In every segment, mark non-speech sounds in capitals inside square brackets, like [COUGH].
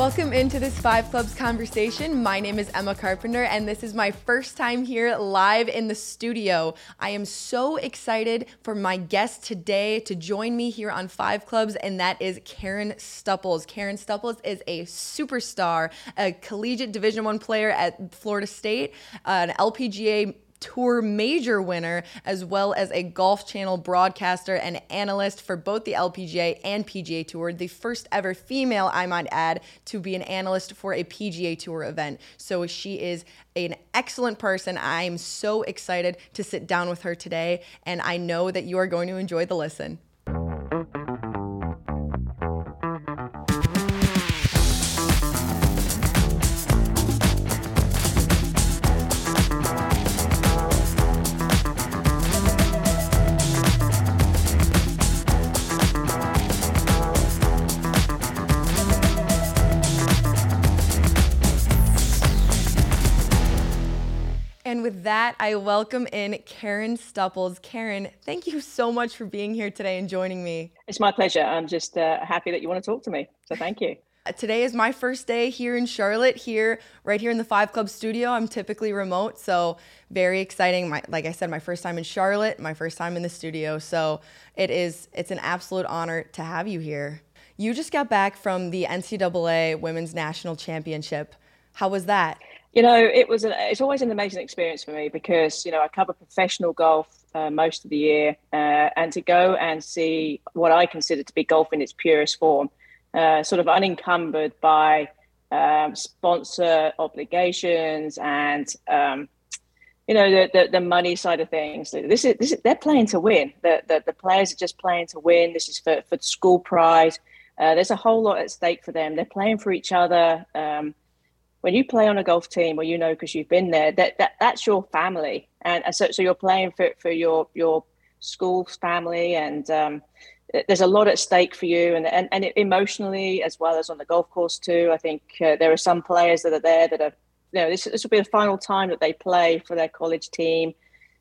Welcome into this Five Clubs conversation. My name is Emma Carpenter, and this is my first time here live in the studio. I am so excited for my guest today to join me here on Five Clubs, and that is Karen Stupples. Karen Stupples is a superstar, a collegiate Division One player at Florida State, an LPGA Tour major winner, as well as a Golf Channel broadcaster and analyst for both the LPGA and PGA Tour. The first ever female, I might add, to be an analyst for a PGA Tour event. So she is an excellent person. I'm so excited to sit down with her today, and I know that you are going to enjoy the listen. And with that, I welcome in Karen Stupples. Karen, thank you so much for being here today and joining me. It's my pleasure. I'm just uh, happy that you want to talk to me. So thank you. Uh, today is my first day here in Charlotte, here right here in the Five Club studio. I'm typically remote, so very exciting. My, like I said, my first time in Charlotte, my first time in the studio. So it is it's an absolute honor to have you here. You just got back from the NCAA Women's National Championship. How was that? You know, it was an, it's always an amazing experience for me because you know I cover professional golf uh, most of the year, uh, and to go and see what I consider to be golf in its purest form, uh, sort of unencumbered by um, sponsor obligations and um, you know the, the, the money side of things. This is this is they're playing to win. The the, the players are just playing to win. This is for for school pride. Uh, there's a whole lot at stake for them. They're playing for each other. Um, when you play on a golf team or you know because you've been there that, that that's your family. And, so, so you're playing for, for your your school's family and um, there's a lot at stake for you and, and, and emotionally as well as on the golf course too. I think uh, there are some players that are there that are you know this, this will be the final time that they play for their college team.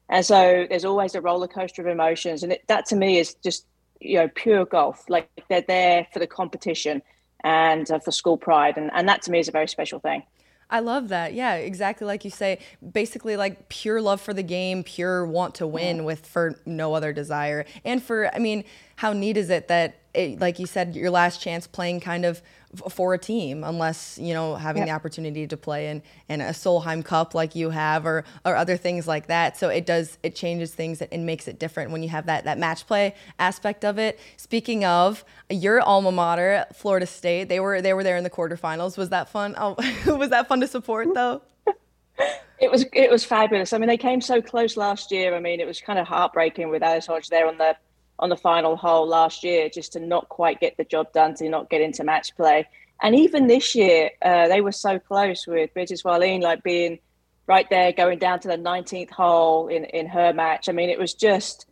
And so there's always a roller coaster of emotions and it, that to me is just you know pure golf. Like they're there for the competition and uh, for school pride. And, and that to me is a very special thing. I love that. Yeah, exactly like you say. Basically, like pure love for the game, pure want to win yeah. with for no other desire. And for, I mean, how neat is it that, it, like you said, your last chance playing kind of for a team unless you know having yep. the opportunity to play in, in a Solheim Cup like you have or or other things like that. So it does it changes things and makes it different when you have that that match play aspect of it. Speaking of your alma mater, Florida State, they were they were there in the quarterfinals. Was that fun? Oh, [LAUGHS] was that fun to support though? [LAUGHS] It was it was fabulous. I mean, they came so close last year. I mean, it was kind of heartbreaking with Alice Hodge there on the on the final hole last year just to not quite get the job done, to not get into match play. And even this year, uh, they were so close with Beatrice Wallin, like being right there, going down to the 19th hole in, in her match. I mean, it was just,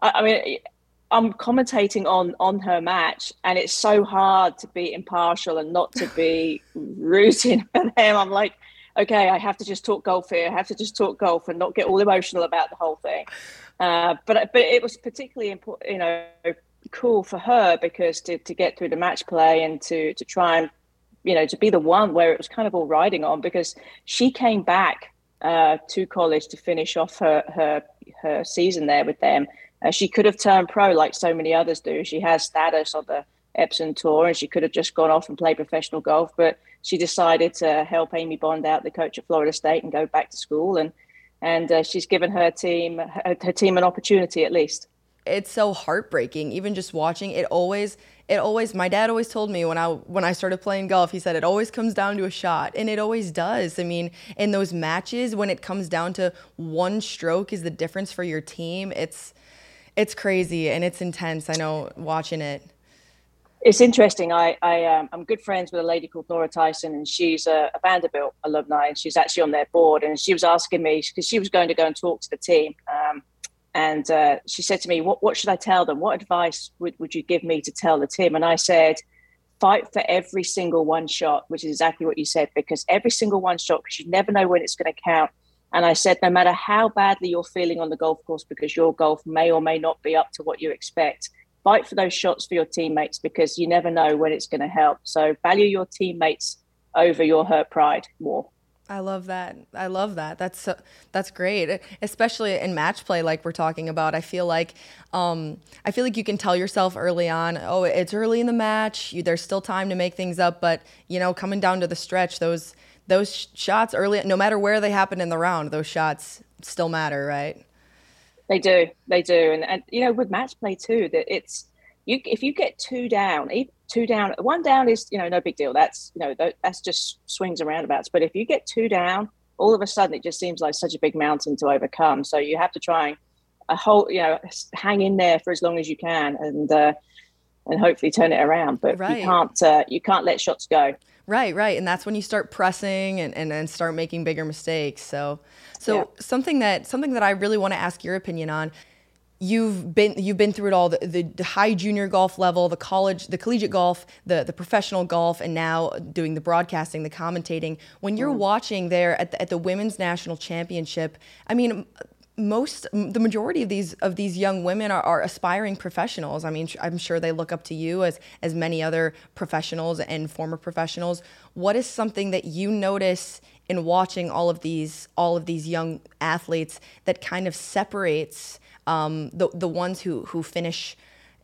I, I mean, I'm commentating on on her match, and it's so hard to be impartial and not to be [LAUGHS] rooting for them. I'm like, okay, I have to just talk golf here. I have to just talk golf and not get all emotional about the whole thing. Uh, but but it was particularly important, you know, cool for her because to, to get through the match play and to to try and you know to be the one where it was kind of all riding on because she came back uh, to college to finish off her her her season there with them. Uh, she could have turned pro like so many others do. She has status on the Epson Tour, and she could have just gone off and played professional golf. But she decided to help Amy Bond out, the coach at Florida State, and go back to school. And and uh, she's given her team her, her team an opportunity at least. It's so heartbreaking, even just watching it. Always, it always. My dad always told me when I when I started playing golf, he said it always comes down to a shot, and it always does. I mean, in those matches when it comes down to one stroke is the difference for your team. It's it's crazy and it's intense. I know watching it it's interesting. I, I um, I'm good friends with a lady called Nora Tyson, and she's a, a, Vanderbilt alumni, and she's actually on their board. And she was asking me because she was going to go and talk to the team, um, and uh, she said to me, "What what should I tell them? What advice would, would you give me to tell the team?" And I said, "Fight for every single one shot," which is exactly what you said, because every single one shot, because you never know when it's going to count. And I said, no matter how badly you're feeling on the golf course, because your golf may or may not be up to what you expect, fight for those shots for your teammates because you never know when it's going to help. So value your teammates over your hurt pride more. I love that. I love that. That's so, that's great, especially in match play, like we're talking about. I feel like um, I feel like you can tell yourself early on, oh, it's early in the match. You, there's still time to make things up, but you know, coming down to the stretch, those those shots early, no matter where they happen in the round, those shots still matter, right? They do, they do, and and you know, with match play too, that it's you if you get two down, two down, one down is you know no big deal. That's you know that's just swings and roundabouts. But if you get two down, all of a sudden it just seems like such a big mountain to overcome. So you have to try and a whole you know hang in there for as long as you can and uh, and hopefully turn it around. But right. you can't uh, you can't let shots go. Right, right. And that's when you start pressing and, and, and start making bigger mistakes. So so yeah. something that something that I really want to ask your opinion on you've been you've been through it all the, the, the, high junior golf level the college the collegiate golf the the professional golf and now doing the broadcasting the commentating when you're mm. watching there at the, at the women's national championship i mean most the majority of these of these young women are, are aspiring professionals i mean i'm sure they look up to you as as many other professionals and former professionals what is something that you notice in watching all of these all of these young athletes that kind of separates um, the the ones who who finish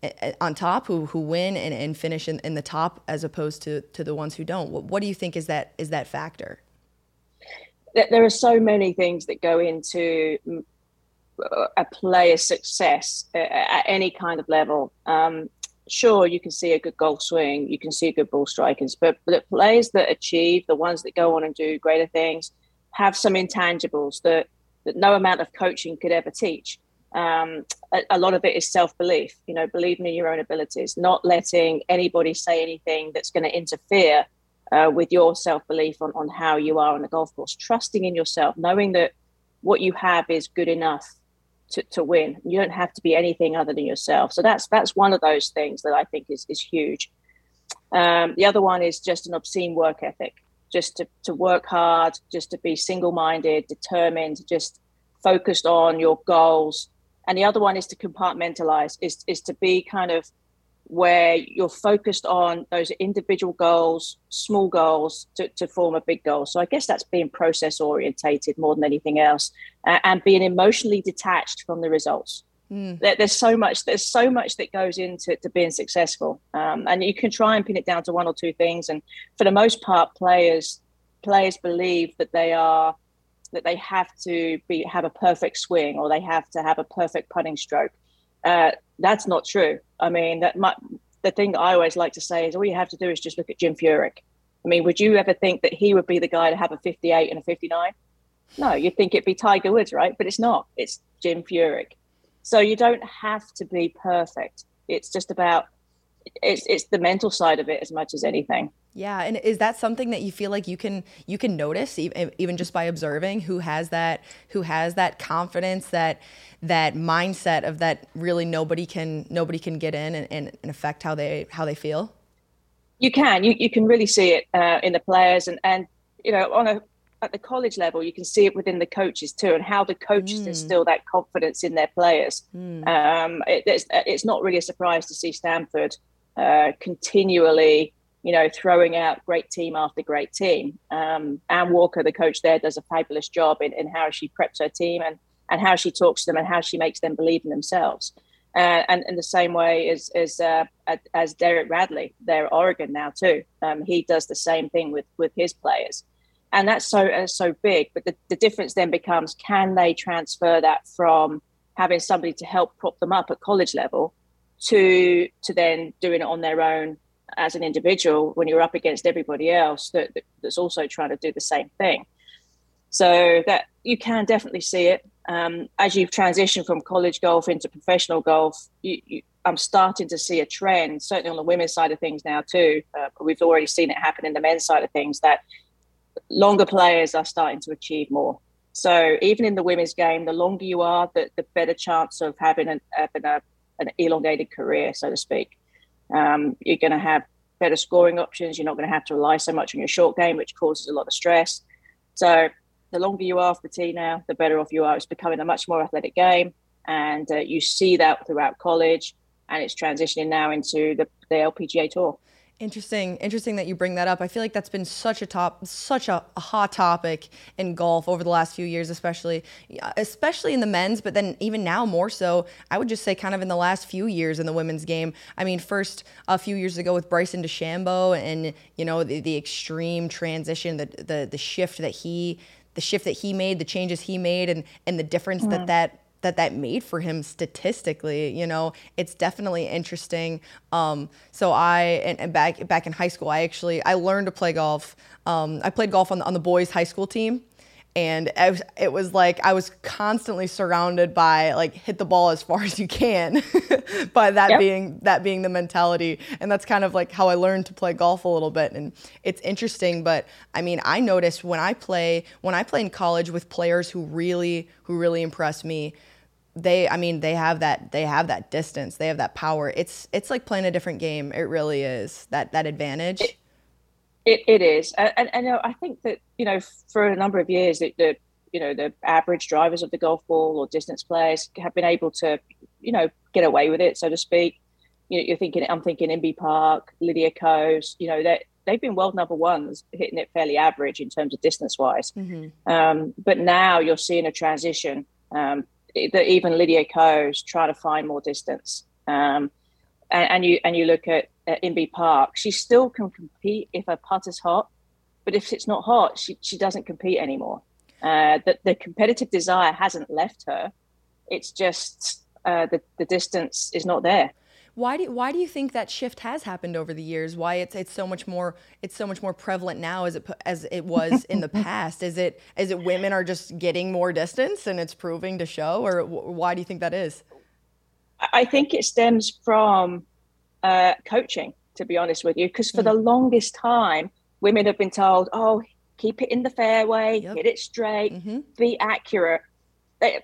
eh, eh, on top, who who win and, and finish in, in the top, as opposed to to the ones who don't. What, what do you think is that is that factor? There are so many things that go into a player's success at any kind of level. Um, sure, you can see a good golf swing, you can see good ball strikers, but, the players that achieve, the ones that go on and do greater things, have some intangibles that, that no amount of coaching could ever teach. Um, a, a, lot of it is self belief, you know, believing in your own abilities, not letting anybody say anything that's going to interfere uh, with your self belief on, on how you are on the golf course, trusting in yourself, knowing that what you have is good enough to, to win. You don't have to be anything other than yourself. So that's that's one of those things that I think is, is huge. Um, the other one is just an obscene work ethic, just to, to work hard, just to be single minded, determined, just focused on your goals, and the other one is to compartmentalize is, is to be kind of where you're focused on those individual goals small goals to, to form a big goal so i guess that's being process orientated more than anything else uh, and being emotionally detached from the results mm. there, there's so much there's so much that goes into to being successful um, and you can try and pin it down to one or two things and for the most part players players believe that they are that they have to be have a perfect swing or they have to have a perfect putting stroke. Uh, that's not true. I mean, that my, the thing I always like to say is all you have to do is just look at Jim Furyk. I mean, would you ever think that he would be the guy to have a 58 and a 59? No, you'd think it'd be Tiger Woods, right? But it's not. It's Jim Furyk. So you don't have to be perfect. It's just about it's it's the mental side of it as much as anything. Yeah, and is that something that you feel like you can you can notice even, even just by observing who has that who has that confidence that that mindset of that really nobody can nobody can get in and, and, and affect how they how they feel? You can you, you can really see it uh, in the players and and you know on a at the college level you can see it within the coaches too and how the coaches mm. instill that confidence in their players. Mm. Um, it, it's, it's not really a surprise to see Stanford uh, continually you know, throwing out great team after great team. Um, Anne Walker, the coach there, does a fabulous job in, in how she preps her team and, and how she talks to them and how she makes them believe in themselves. Uh, and in the same way as as, uh, as Derek Radley, they're Oregon now too. Um, he does the same thing with with his players, and that's so uh, so big. But the, the difference then becomes: can they transfer that from having somebody to help prop them up at college level to to then doing it on their own as an individual when you're up against everybody else that, that's also trying to do the same thing. So that you can definitely see it um, as you've transitioned from college golf into professional golf. You, you, I'm starting to see a trend, certainly on the women's side of things now too. Uh, we've already seen it happen in the men's side of things that longer players are starting to achieve more. So even in the women's game, the longer you are, the, the better chance of having an, having a, an elongated career, so to speak. Um, you're going to have better scoring options. You're not going to have to rely so much on your short game, which causes a lot of stress. So the longer you are off the tee now, the better off you are. It's becoming a much more athletic game, and uh, you see that throughout college. and it's transitioning now into the, the LPGA Tour. Interesting, interesting that you bring that up. I feel like that's been such a top, such a, a, hot topic in golf over the last few years, especially, uh, especially in the men's, but then even now more so. I would just say, kind of in the last few years in the women's game. I mean, first a few years ago with Bryson DeChambeau, and you know the, the extreme transition, the the the shift that he, the shift that he made, the changes he made, and and the difference that that that that made for him statistically. You know, it's definitely interesting. Um, so I and, and, back back in high school, I actually I learned to play golf. Um, I played golf on the, on the boys' high school team, and it was, it was like I was constantly surrounded by like hit the ball as far [LAUGHS] as you can, [LAUGHS] by that yep. being that being the mentality, and that's kind of like how I learned to play golf a little bit, and it's interesting. But I mean, I noticed when I play when I play in college with players who really who really impress me they i mean they have that they have that distance. They have that power. It's it's like playing a different game. It really is that that advantage. It, it, it is. And, and i think that you know for a number of years that the you know the average drivers of the golf ball or distance players have been able to you know get away with it so to speak. You know, you're thinking i'm thinking Inbee Park lydia Ko's you know that they've been world number ones hitting it fairly average in terms of distance wise mm-hmm. um, but now you're seeing a transition um, that even Lydia Ko's trying to find more distance. Um, and, and, you and you look at, at Inbee Park, she still can compete if her putt is hot, but if it's not hot, she, she doesn't compete anymore. Uh, the, the competitive desire hasn't left her. It's just uh, the, the distance is not there. Why do why do you think that shift has happened over the years? Why it's it's so much more it's so much more prevalent now as it as it was in the [LAUGHS] past? Is it is it women are just getting more distance and it's proving to show, or why do you think that is? I think it stems from uh, coaching, to be honest with you, because for mm. the longest time, women have been told, "Oh, keep it in the fairway, yep. hit it straight, mm-hmm. be accurate."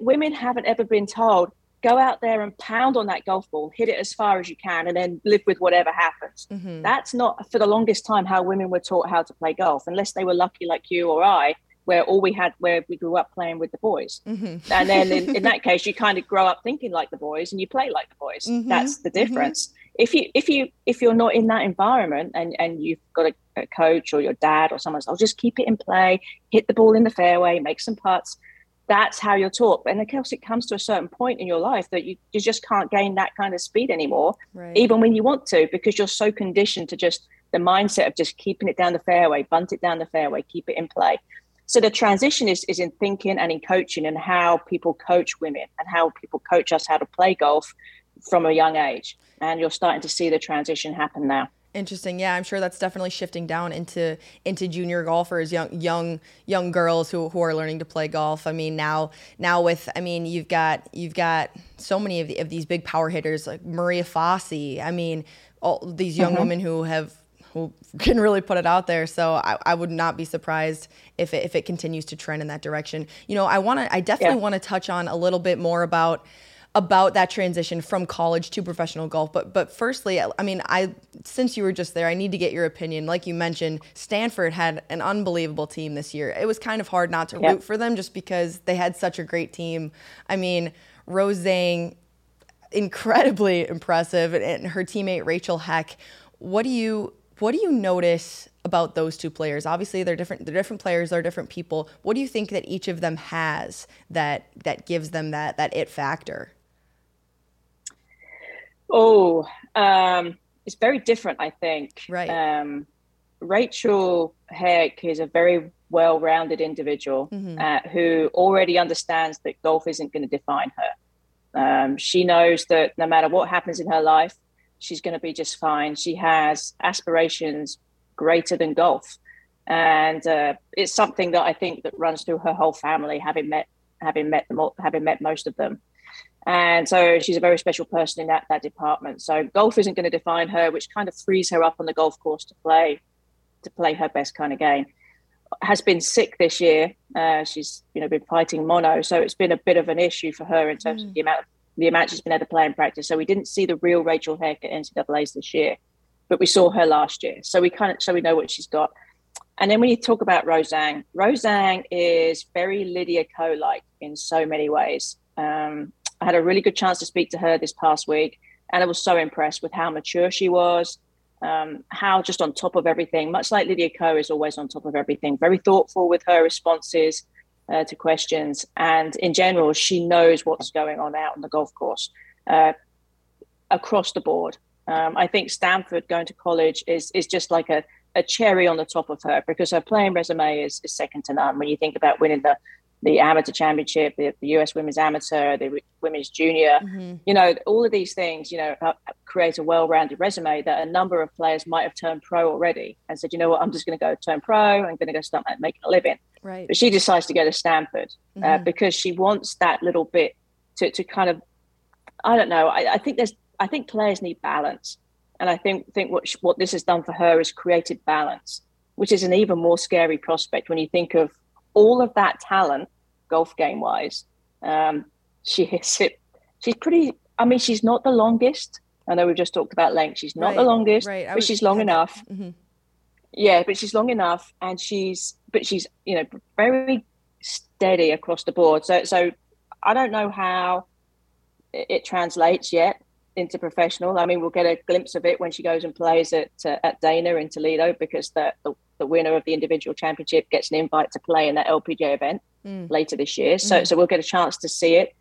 Women haven't ever been told, go out there and pound on that golf ball, hit it as far as you can, and then live with whatever happens. Mm-hmm. That's not for the longest time how women were taught how to play golf, unless they were lucky like you or I, where all we had, where we grew up playing with the boys. Mm-hmm. And then in, in, [LAUGHS] that case, you kind of grow up thinking like the boys and you play like the boys. Mm-hmm. That's the mm-hmm. difference. If you if you if you're not in that environment and and you've got a, a coach or your dad or someone, I'll just keep it in play, hit the ball in the fairway, make some putts that's how you're taught. And of course, it comes to a certain point in your life that you, you just can't gain that kind of speed anymore, right. even when you want to, because you're so conditioned to just the mindset of just keeping it down the fairway, bunt it down the fairway, keep it in play. So the transition is, is in thinking and in coaching and how people coach women and how people coach us how to play golf from a young age. And you're starting to see the transition happen now. Interesting. Yeah, I'm sure that's definitely shifting down into into junior golfers, young young young girls who, who are learning to play golf. I mean, now now with I mean, you've got you've got so many of, the, of these big power hitters like Maria Fassi. I mean, all these young mm-hmm. women who have who [LAUGHS] can really put it out there. So I, I would not be surprised if it, if it continues to trend in that direction. You know, I want to I definitely yeah. want to touch on a little bit more about about that transition from college to professional golf. But but firstly, I mean, I since you were just there, I need to get your opinion. Like you mentioned, Stanford had an unbelievable team this year. It was kind of hard not to root for them just because they had such a great team. I mean, Rose Zhang, incredibly impressive, and her teammate Rachel Heck. What do you what do you notice about those two players? Obviously, they're different. They're different players. They're different people. What do you think that each of them has that that gives them that that it factor? Oh, um, it's very different, I think. Right. Um, Rachel Heck is a very well rounded individual mm-hmm. uh, who already understands that golf isn't going to define her. Um, she knows that no matter what happens in her life, she's going to be just fine. She has aspirations greater than golf. And uh, it's something that I think that runs through her whole family, having met having met them all, having met most of them. And so she's a very special person in that that department. So golf isn't going to define her, which kind of frees her up on the golf course to play to play her best kind of game. Has been sick this year. Uh, she's you know been fighting mono, so it's been a bit of an issue for her in terms mm. of the amount the amount she's been able to play in practice. So we didn't see the real Rachel Heck at NCAA's this year, but we saw her last year. So we kind of so we know what she's got. And then when you talk about Rose Zhang, Rose Zhang is very Lydia Ko like in so many ways. Um, I had a really good chance to speak to her this past week, And I was so impressed with how mature she was, um, how just on top of everything, much like Lydia Ko is always on top of everything, very thoughtful with her responses uh, to questions. And in general, she knows what's going on out on the golf course uh, across the board. Um, I think Stanford going to college is is just like a, a cherry on the top of her because her playing resume is, is second to none. When you think about winning the the amateur championship, the, the US women's amateur, the women's junior, mm-hmm. you know, all of these things, you know, create a well-rounded resume that a number of players might have turned pro already and said, you know what, I'm just going to go turn pro. I'm going to go start making a living. Right. But she decides to go to Stanford uh, mm-hmm. uh, because she wants that little bit to, to kind of, I don't know. I, I think there's, I think players need balance. And I think, think what, what this has done for her is created balance, which is an even more scary prospect when you think of all of that talent, golf game wise, um, she hits it. She's pretty. I mean, she's not the longest. I know we've just talked about length. She's not right, the longest, right. but she's long enough. Mm-hmm. Yeah, but she's long enough, and she's but she's you know very steady across the board. So so I don't know how it translates yet into professional. I mean, we'll get a glimpse of it when she goes and plays at uh, at Dana in Toledo because the, the, the winner of the individual championship gets an invite to play in that LPGA event mm. later this year. So mm. so we'll get a chance to see it.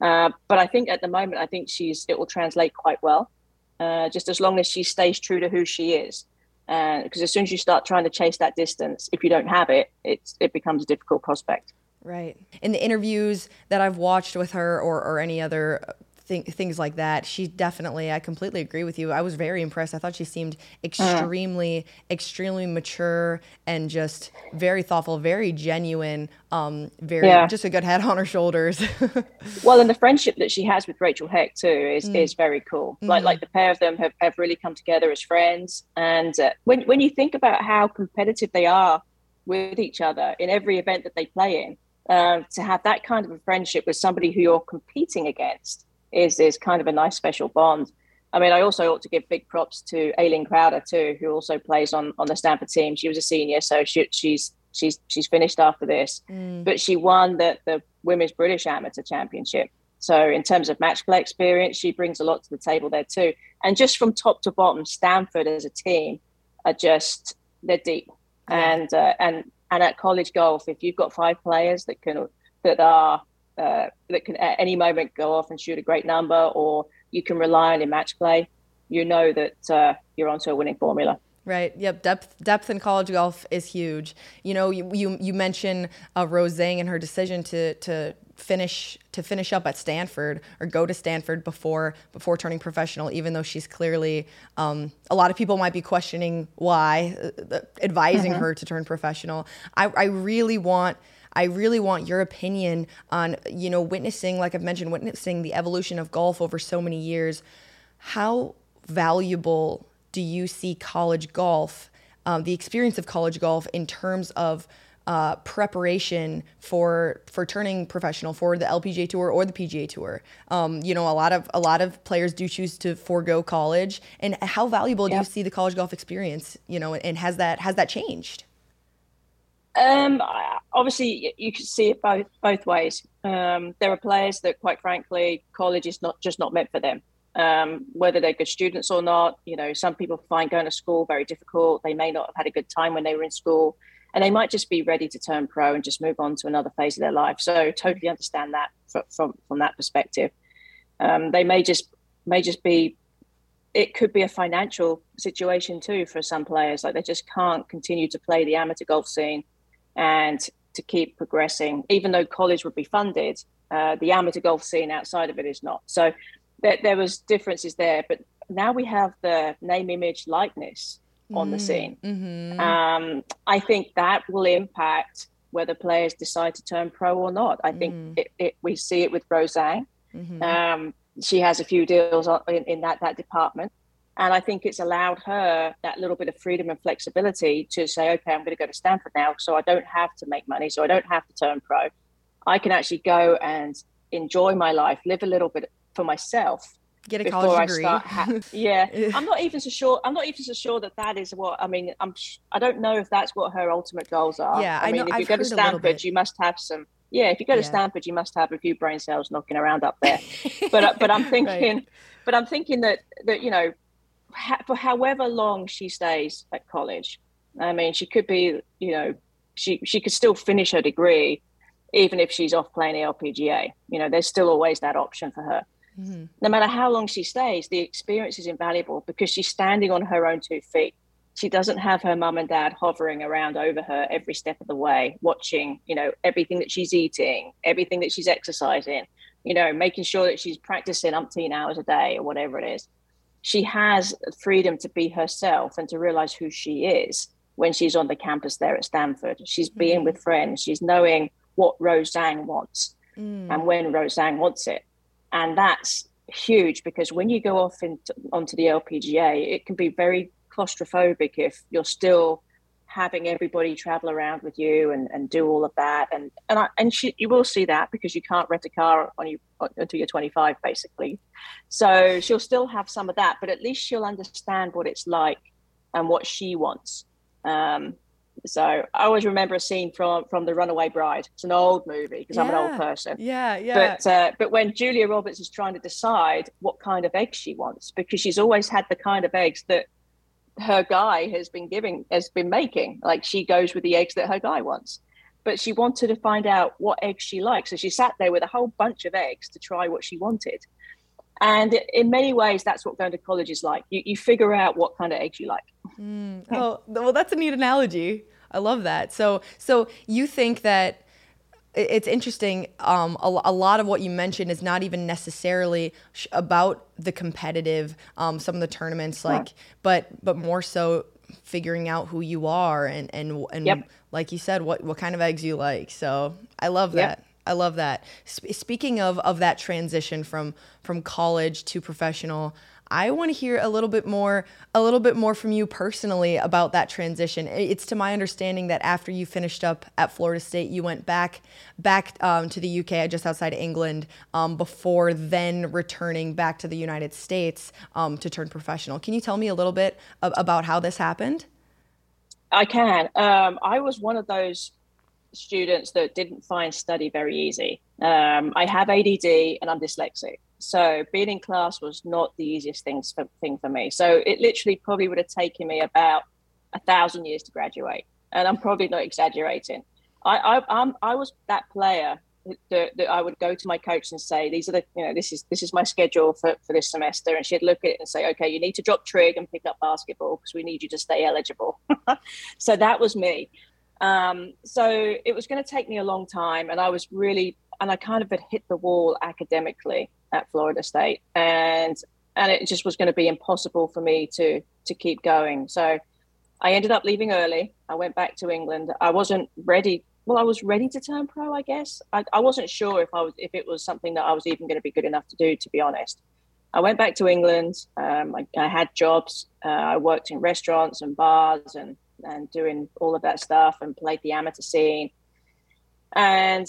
Uh, but I think at the moment, I think she's it will translate quite well, uh, just as long as she stays true to who she is. Because uh, as soon as you start trying to chase that distance, if you don't have it, it's it becomes a difficult prospect. Right. In the interviews that I've watched with her or, or any other th- things like that. She definitely, I completely agree with you. I was very impressed. I thought she seemed extremely, uh. extremely mature and just very thoughtful, very genuine, um, very yeah. just a good head on her shoulders. [LAUGHS] well, and the friendship that she has with Rachel Heck too is mm. is very cool. Mm. Like like the pair of them have, have really come together as friends. And uh, when when you think about how competitive they are with each other in every event that they play in. Uh, to have that kind of a friendship with somebody who you're competing against is is kind of a nice special bond. I mean, I also ought to give big props to Aline Krauter too, who also plays on on the Stanford team. She was a senior, so she, she's she's she's finished after this, mm. but she won the the Women's British Amateur Championship. So in terms of match play experience, she brings a lot to the table there too. And just from top to bottom, Stanford as a team are just they're deep. And uh, and and at college golf, if you've got five players that can that are uh, that can at any moment go off and shoot a great number, or you can rely on in match play, you know that uh, you're onto a winning formula. Right. Yep. Depth depth in college golf is huge. You know, you you, you mentioned uh, Rose Zhang and her decision to to finish to finish up at Stanford or go to Stanford before before turning professional. Even though she's clearly, um, a lot of people might be questioning why, uh, advising mm-hmm. her to turn professional. I I really want I really want your opinion on, you know, witnessing, like I've mentioned, witnessing the evolution of golf over so many years. How valuable do you see college golf, um, the experience of college golf in terms of uh, preparation for for turning professional for the LPGA tour or the PGA tour. Um, you know, a lot of a lot of players do choose to forego college. And how valuable yep. do you see the college golf experience? You know, and has that has that changed? Um, obviously, you can see it both both ways. Um, there are players that, quite frankly, college is not just not meant for them. Um, whether they're good students or not, you know, some people find going to school very difficult. They may not have had a good time when they were in school, and they might just be ready to turn pro and just move on to another phase of their life. So, totally understand that from from, from that perspective. Um, they may just may just be it could be a financial situation too for some players. Like they just can't continue to play the amateur golf scene and to keep progressing. Even though college would be funded, uh, the amateur golf scene outside of it is not. So there, there, was differences there, but now we have the name, image, likeness on the mm, scene. Mm-hmm. Um, I think that will impact whether players decide to turn pro or not. I think mm. it, it, we see it with Rose Mm-hmm. Um, she has a few deals in, in that that department. And I think it's allowed her that little bit of freedom and flexibility to say, okay, I'm going to go to Stanford now, so I don't have to make money, so I don't have to turn pro. I can actually go and enjoy my life, live a little bit for myself. Get a college degree. Ha- [LAUGHS] yeah, I'm not even so sure. I'm not even so sure that that is what I mean. I'm. I don't know if that's what her ultimate goals are. Yeah, I, I mean, know, if you I've go to Stanford, you must have some. Yeah, if you go to yeah. Stanford, you must have a few brain cells knocking around up there. [LAUGHS] but but I'm thinking. right but I'm thinking that that you know, for however long she stays at college, I mean, she could be, you know, she she could still finish her degree, even if she's off playing LPGA. You know, there's still always that option for her. Mm-hmm. No matter how long she stays, the experience is invaluable because she's standing on her own two feet. She doesn't have her mum and dad hovering around over her every step of the way, watching, you know, everything that she's eating, everything that she's exercising, you know, making sure that she's practicing umpteen hours a day or whatever it is. She has freedom to be herself and to realize who she is when she's on the campus there at Stanford. She's being mm. with friends. She's knowing what Rose Zhang wants mm. and when Rose Zhang wants it. And that's huge because when you go off into, onto the LPGA, it can be very claustrophobic if you're still having everybody travel around with you and, and do all of that. And and I, and she, you will see that because you can't rent a car on you until you're 25, basically. So she'll still have some of that, but at least she'll understand what it's like and what she wants. Um, so I always remember a scene from from The Runaway Bride. It's an old movie because yeah. I'm an old person. Yeah, yeah. But uh, but when Julia Roberts is trying to decide what kind of eggs she wants, because she's always had the kind of eggs that her guy has been giving has been making. Like she goes with the eggs that her guy wants. But she wanted to find out what eggs she likes. So she sat there with a whole bunch of eggs to try what she wanted. And in many ways, that's what going to college is like. You, you figure out what kind of eggs you like. Mm. Oh, well, that's a neat analogy. I love that. So, so you think that it's interesting. Um, a, a, lot of what you mentioned is not even necessarily sh- about the competitive, um, some of the tournaments, like, yeah. but but more so figuring out who you are and and and yep. like you said, what what kind of eggs you like. So I love that. Yep. I love that. Sp- speaking of of that transition from from college to professional, I want to hear a little bit more, a little bit more from you personally about that transition. It's to my understanding that after you finished up at Florida State, you went back, back um, to the UK, just outside England, um, before then returning back to the United States um, to turn professional. Can you tell me a little bit of, about how this happened? I can. Um, I was one of those students that didn't find study very easy. Um, I have ADD and I'm dyslexic. So being in class was not the easiest thing for, thing for me. So it literally probably would have taken me about a thousand years to graduate, and I'm probably not exaggerating. I I I'm, I was that player that, that I would go to my coach and say, "These are the you know this is this is my schedule for for this semester," and she'd look at it and say, "Okay, you need to drop trig and pick up basketball because we need you to stay eligible." [LAUGHS] so that was me. Um, so it was going to take me a long time, and I was really and I kind of had hit the wall academically at Florida State, and and it just was going to be impossible for me to to keep going. So I ended up leaving early. I went back to England. I wasn't ready. Well, I was ready to turn pro, I guess. I, I wasn't sure if I was if it was something that I was even going to be good enough to do, to be honest. I went back to England. Um, I, I, had jobs. Uh, I worked in restaurants and bars and and doing all of that stuff and played the amateur scene. And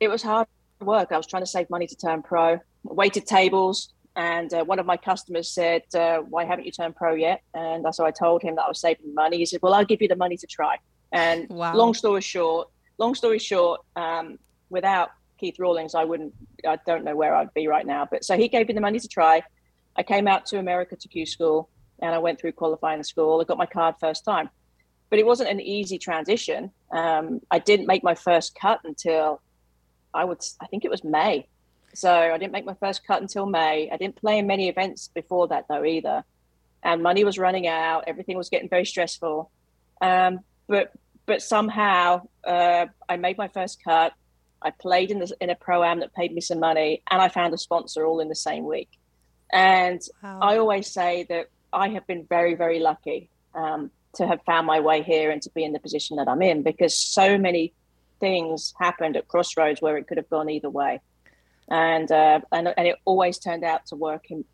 it was hard work. I was trying to save money to turn pro, waited tables, and uh, one of my customers said, uh, "Why haven't you turned pro yet?" And so I told him that I was saving money. He said, "Well, I'll give you the money to try." And wow. long story short, long story short, um, without Keith Rawlings, I wouldn't. I don't know where I'd be right now. But so he gave me the money to try. I came out to America to Q school, and I went through qualifying school. I got my card first time, but it wasn't an easy transition. Um, I didn't make my first cut until I would, I think it was May. So I didn't make my first cut until May. I didn't play in many events before that though either, and money was running out. Everything was getting very stressful. Um, but but somehow uh, I made my first cut. I played in the, in a pro am that paid me some money, and I found a sponsor all in the same week. And wow. I always say that I have been very very lucky um, to have found my way here and to be in the position that I'm in because so many things happened at Crossroads where it could have gone either way, and uh, and and it always turned out to work in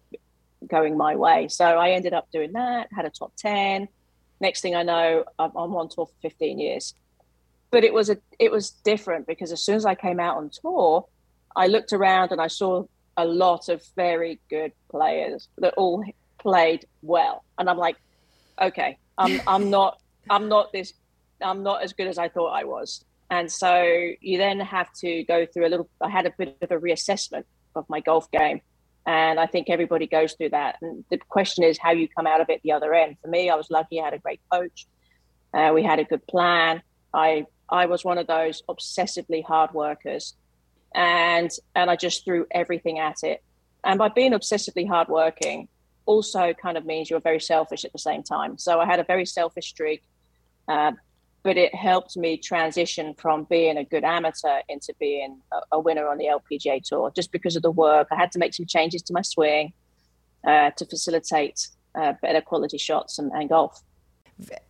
going my way. So I ended up doing that. Had a top ten. Next thing I know, I'm, I'm on tour for 15 years. But it was a it was different because as soon as I came out on tour, I looked around and I saw a lot of very good players that all played well, and I'm like, okay, I'm I'm not I'm not this I'm not as good as I thought I was. And so you then have to go through a little, I had a bit of a reassessment of my golf game. And I think everybody goes through that. And the question is how you come out of it the other end. For me, I was lucky I had a great coach. Uh, we had a good plan. I I was one of those obsessively hard workers, and and I just threw everything at it. And by being obsessively hardworking, also kind of means you're very selfish at the same time. So I had a very selfish streak, uh, but it helped me transition from being a good amateur into being a, a, winner on the LPGA tour. Just because of the work, I had to make some changes to my swing uh, to facilitate uh, better quality shots and, and golf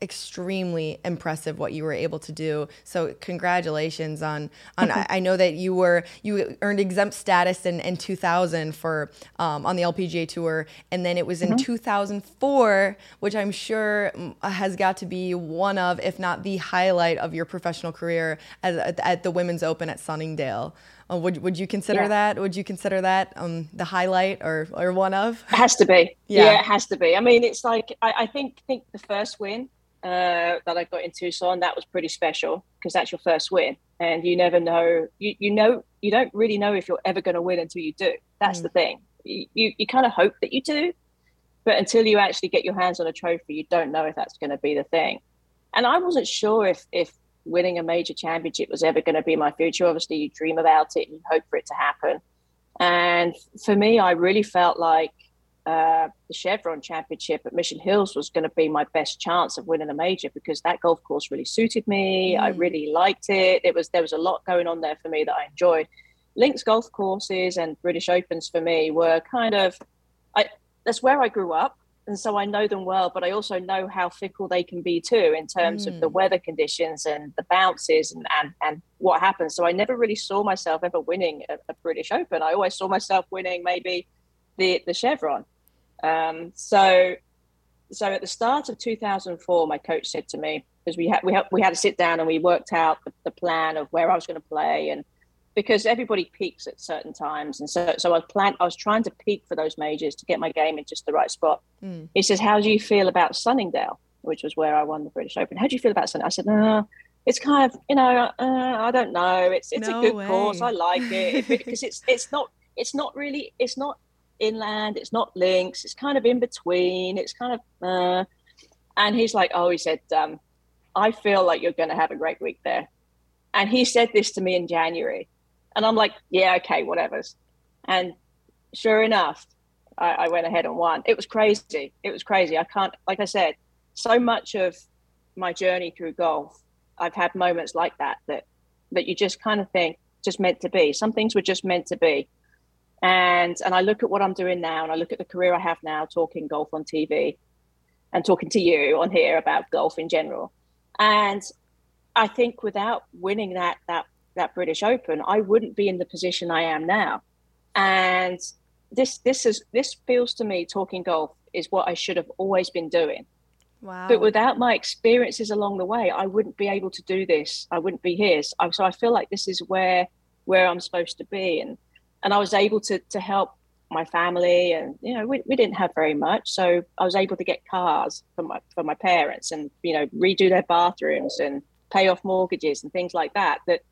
extremely impressive what you were able to do. So congratulations on on. I, know that you were you earned exempt status in, in 2000 for um, on the LPGA tour, and then it was in mm-hmm. 2004, which I'm sure has got to be one of, if not the highlight of your professional career at, at the Women's Open at Sunningdale. Uh, would would you consider yeah. that? Would you consider that um, the highlight or or one of? It has to be. [LAUGHS] Yeah. yeah. it has to be. I mean, it's like I, I think think the first win uh, that I got in Tucson that was pretty special because that's your first win, and you never know. You you know you don't really know if you're ever going to win until you do. That's mm. the thing. You you, you kind of hope that you do, but until you actually get your hands on a trophy, you don't know if that's going to be the thing. And I wasn't sure if if winning a major championship was ever going to be my future. Obviously, you dream about it and you hope for it to happen. And for me, I really felt like uh, the Chevron Championship at Mission Hills was going to be my best chance of winning a major because that golf course really suited me. Mm. I really liked it. It was there was a lot going on there for me that I enjoyed. Links golf courses and British Opens for me were kind of I that's where I grew up and so I know them well, but I also know how fickle they can be too in terms mm. of the mm. weather conditions and the bounces and, and, and what happens. So I never really saw myself ever winning a, a British Open. I always saw myself winning maybe the the Chevron. Um, so so at the start of 2004, my coach said to me because we had we had we had to sit down and we worked out the, the plan of where I was going to play and because everybody peaks at certain times, and so so I plan. I was trying to peak for those majors to get my game in just the right spot. Mm. He says, "How do you feel about Sunningdale, which was where I won the British Open? How do you feel about Sunningdale?" I said, "No." it's kind of you know uh, I don't know. It's it's no a good way. course. I like it because [LAUGHS] it's it's not it's not really it's not inland. It's not links. It's kind of in between. It's kind of uh, and he's like, oh, he said, um, I feel like you're going to have a great week there. And he said this to me in January, and I'm like, yeah, okay, whatever's. And sure enough, I, I went ahead and won. It was crazy. It was crazy. I can't, like I said, so much of my journey through golf, I've had moments like that that that you just kind of think just meant to be. Some things were just meant to be. And and I look at what I'm doing now, and I look at the career I have now, talking golf on TV, and talking to you on here about golf in general. And I think without winning that that that British Open, I wouldn't be in the position I am now. And this this is this feels to me talking golf is what I should have always been doing. Wow. But without my experiences along the way, I wouldn't be able to do this. I wouldn't be here. So, so I feel like this is where where I'm supposed to be. And and I was able to to help my family and you know we, we didn't have very much so i was able to get cars for my for my parents and you know redo their bathrooms and pay off mortgages and things like that that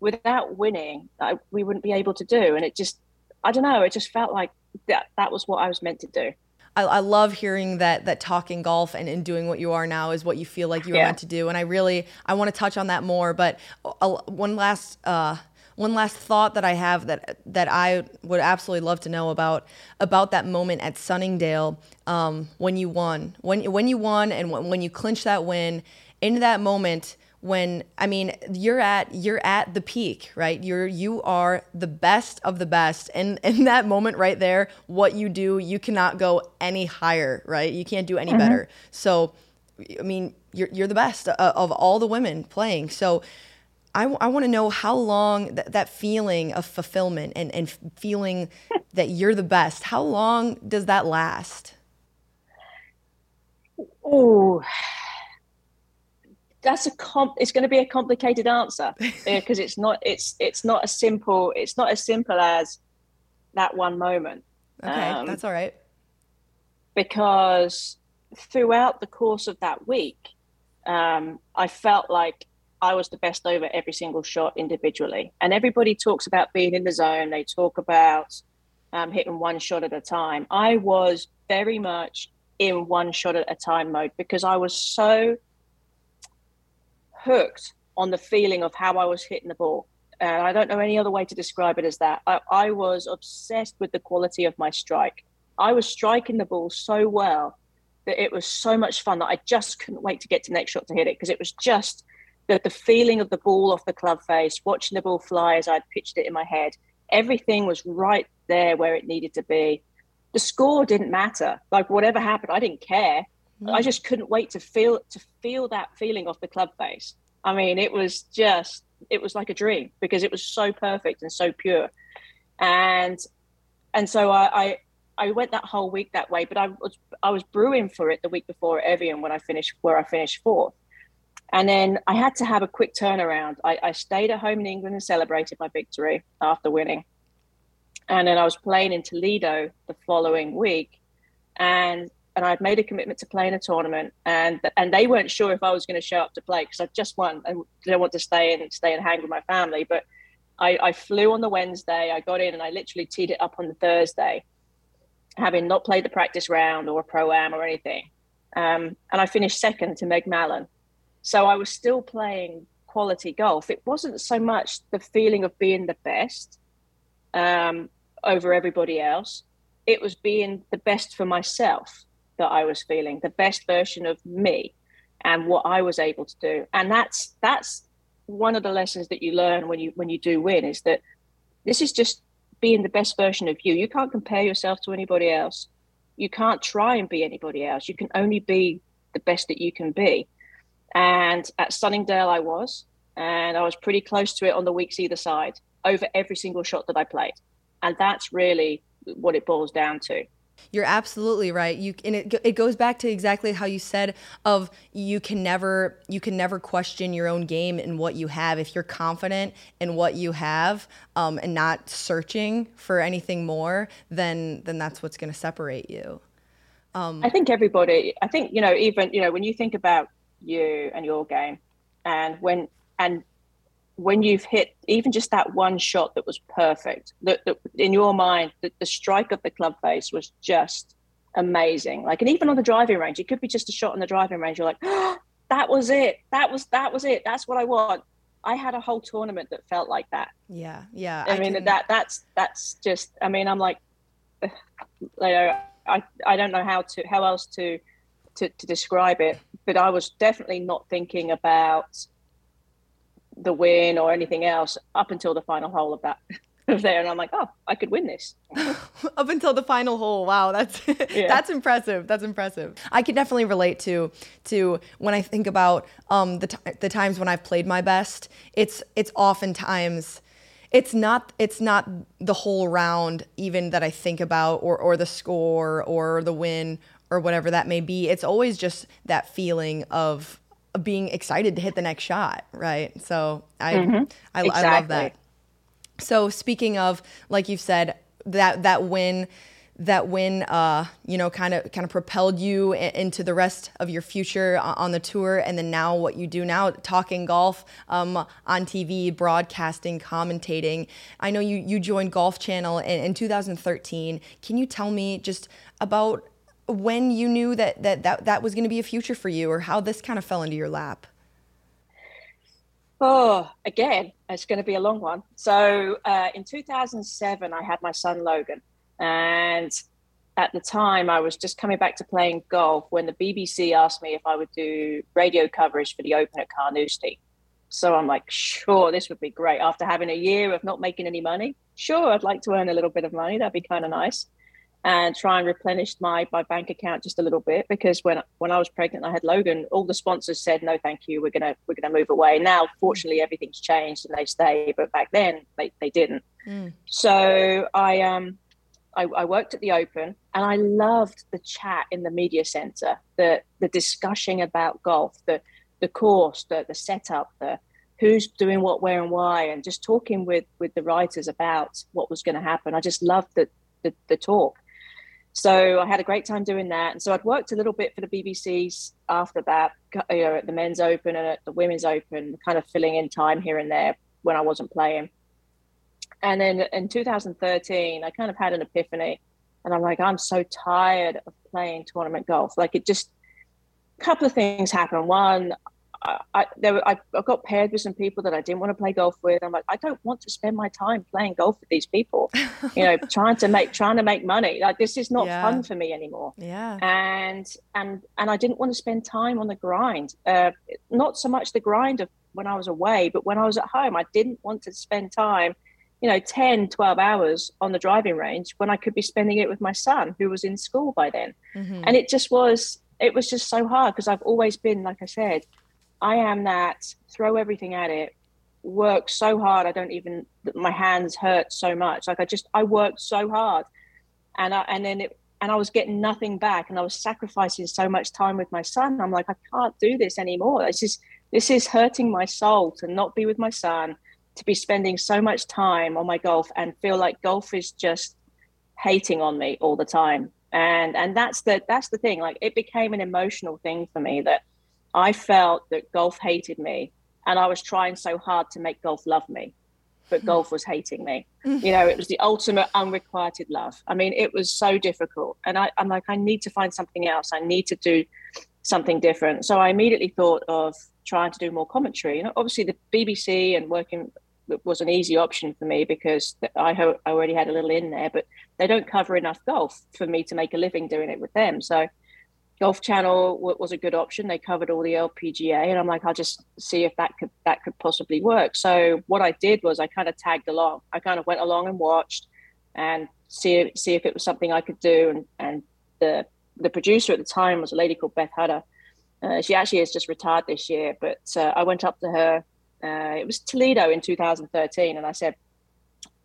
without winning, I, we wouldn't be able to do. And it just, I don't know, it just felt like that that was what I was meant to do. I, I love hearing that that talking golf and, and doing what you are now is what you feel like you were yeah. meant to do. And I really I want to touch on that more. But uh, one last uh, one last thought that I have that that I would absolutely love to know about about that moment at Sunningdale um, when you won when when you won and when, when you clinched that win in that moment when I mean you're at you're at the peak, right? You're you are the best of the best. And [LAUGHS] in that moment right there, what you do, you cannot go any higher, right? You can't do any mm-hmm. better. So I mean, you're you're the best of all the women playing. So I, I want to know how long th- that feeling of fulfillment and, and feeling [LAUGHS] that you're the best, how long does that last? Oh, that's a comp it's going to be a complicated answer [LAUGHS] because it's not it's it's not as simple it's not as simple as that one moment. Okay um, that's all right. because throughout the course of that week um, i felt like i was the best over every single shot individually. And everybody talks about being in the zone they talk about um, hitting one shot at a time. I was very much in one shot at a time mode because I was so hooked on the feeling of how I was hitting the ball. And I don't know any other way to describe it as that. I, I was obsessed with the quality of my strike. I was striking the ball so well that it was so much fun that I just couldn't wait to get to the next shot to hit it because it was just the, the feeling of the ball off the club face, watching the ball fly as I'd pitched it in my head. Everything was right there where it needed to be. The score didn't matter. Like whatever happened, I didn't care. Mm. I just couldn't wait to feel to feel that feeling off the club face. I mean, it was just it was like a dream because it was so perfect and so pure. And and so I, I I went that whole week that way, but I was I was brewing for it the week before Evian when I finished where I finished fourth. And then I had to have a quick turnaround. I, I stayed at home in England and celebrated my victory after winning. And then I was playing in Toledo the following week. And and I'd made a commitment to play in a tournament, and and they weren't sure if I was going to show up to play because I just won and didn't want to stay and stay and hang with my family. But I, I flew on the Wednesday, I got in, and I literally teed it up on the Thursday, having not played the practice round or a pro am or anything, um, and I finished second to Meg Mallon. So I was still playing quality golf. It wasn't so much the feeling of being the best um, over everybody else. It was being the best for myself that I was feeling, the best version of me and what I was able to do. And that's that's one of the lessons that you learn when you when you do win is that this is just being the best version of you. You can't compare yourself to anybody else. You can't try and be anybody else. You can only be the best that you can be. And at Sunningdale I was, and I was pretty close to it on the weeks either side over every single shot that I played. And that's really what it boils down to. You're absolutely right. You and it it goes back to exactly how you said of you can never you can never question your own game and what you have if you're confident in what you have um, and not searching for anything more. Then then that's what's going to separate you. Um, I think everybody. I think you know even you know when you think about you and your game, and when and when you've hit even just that one shot that was perfect, that, that in your mind, the, the strike of the club face was just amazing. Like, and even on the driving range, it could be just a shot on the driving range. You're like, oh, that was it. That was that was it. That's what I want. I had a whole tournament that felt like that. Yeah, yeah. I, I mean can... that that's that's just. I mean, I'm like, [SIGHS] like I I don't know how to how else to to, to describe it, but I was definitely not thinking about the win or anything else up until the final hole of that [LAUGHS] of there and I'm like, oh, I could win this. [LAUGHS] Up until the final hole. Wow, that's yeah. [LAUGHS] that's impressive. That's impressive. I can definitely relate to to when I think about um, the t- the times when I've played my best. It's it's oftentimes it's not it's not the whole round even that I think about or or the score or the win or whatever that may be. It's always just that feeling of being excited to hit the next shot, right? So I mm-hmm. I, exactly. I love that. So speaking of, like you said, that that win that win uh, you know kind of kind of propelled you into the rest of your future on the tour and then now what you do now talking golf um, on tv broadcasting commentating i know you you joined golf channel in, in 2013 can you tell me just about when you knew that that that, that was going to be a future for you or how this kind of fell into your lap? Oh again it's going to be a long one. So uh, in 2007 i had my son logan and at the time i was just coming back to playing golf when the bbc asked me if i would do radio coverage for the open at carnoustie so i'm like sure this would be great. After having a year of not making any money sure i'd like to earn a little bit of money. That'd be kind of nice and try and replenish my, my bank account just a little bit because when when I was pregnant I had Logan. All the sponsors said no thank you. We're gonna we're gonna move away. Now fortunately everything's changed and they stay but back then they, they didn't. Mm. so I um I, I, worked at the Open and I loved the chat in the media center the the discussion about golf the the course the the setup the who's doing what where and why and just talking with with the writers about what was going to happen. I just loved the the, the talk so I had a great time doing that. And so I'd worked a little bit for the BBCs after that, you know, at the men's open and at the women's open, kind of filling in time here and there when I wasn't playing. And then in 2013, I kind of had an epiphany, and I'm like, I'm so tired of playing tournament golf. Like it just, a couple of things happened. One, I, there were, I, I got paired with some people that I didn't want to play golf with. I'm like, I don't want to spend my time playing golf with these people, [LAUGHS] you know, trying to make trying to make money. Like this is not yeah. fun for me anymore. Yeah. And and and I didn't want to spend time on the grind. Uh, not so much the grind of when I was away, but when I was at home, I didn't want to spend time, you know, 10, 12 hours on the driving range when I could be spending it with my son who was in school by then. Mm-hmm. And it just was it was just so hard because I've always been, like I said, I am that throw everything at it, work so hard. I don't even, my hands hurt so much. Like I just, I worked so hard and I, and then it, and I was getting nothing back and I was sacrificing so much time with my son. I'm like, I can't do this anymore. This is, this is hurting my soul to not be with my son, to be spending so much time on my golf and feel like golf is just hating on me all the time. And, and that's the, that's the thing. Like it became an emotional thing for me that I felt that golf hated me and I was trying so hard to make golf love me, but golf was hating me. Mm. You know, it was the ultimate unrequited love. I mean, it was so difficult. And I, I'm like, I need to find something else. I need to do something different. So I immediately thought of trying to do more commentary. You know, obviously the BBC and working was an easy option for me because I, ho- I already had a little in there, but they don't cover enough golf for me to make a living doing it with them. So Golf Channel was a good option. They covered all the LPGA, and I'm like, I'll just see if that could that could possibly work. So what I did was I kind of tagged along. I kind of went along and watched, and see see if it was something I could do. And and the the producer at the time was a lady called Beth Hutter. Uh, she actually has just retired this year, but uh, I went up to her. Uh, it was Toledo in 2013, and I said,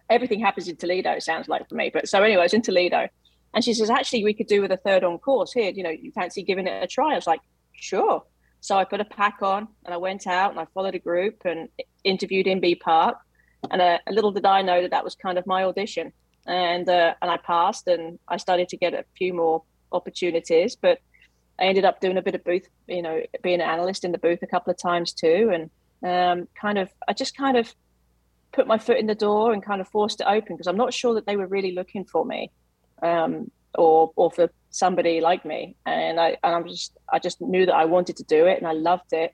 everything happens in Toledo. It Sounds like for me, but so anyway, I was in Toledo and she says, actually, we could do with a third on course here. You know, you fancy giving it a try? I was like, sure. So I put a pack on and I went out and I followed a group and interviewed in B Park. And uh, a little did I know that that was kind of my audition. And uh, and I passed and I started to get a few more opportunities. But I ended up doing a bit of booth, you know, being an analyst in the booth a couple of times too. And um, kind of, I just kind of put my foot in the door and kind of forced it open because I'm not sure that they were really looking for me um, or or for somebody like me. And I and I'm just I just knew that I wanted to do it, and I loved it,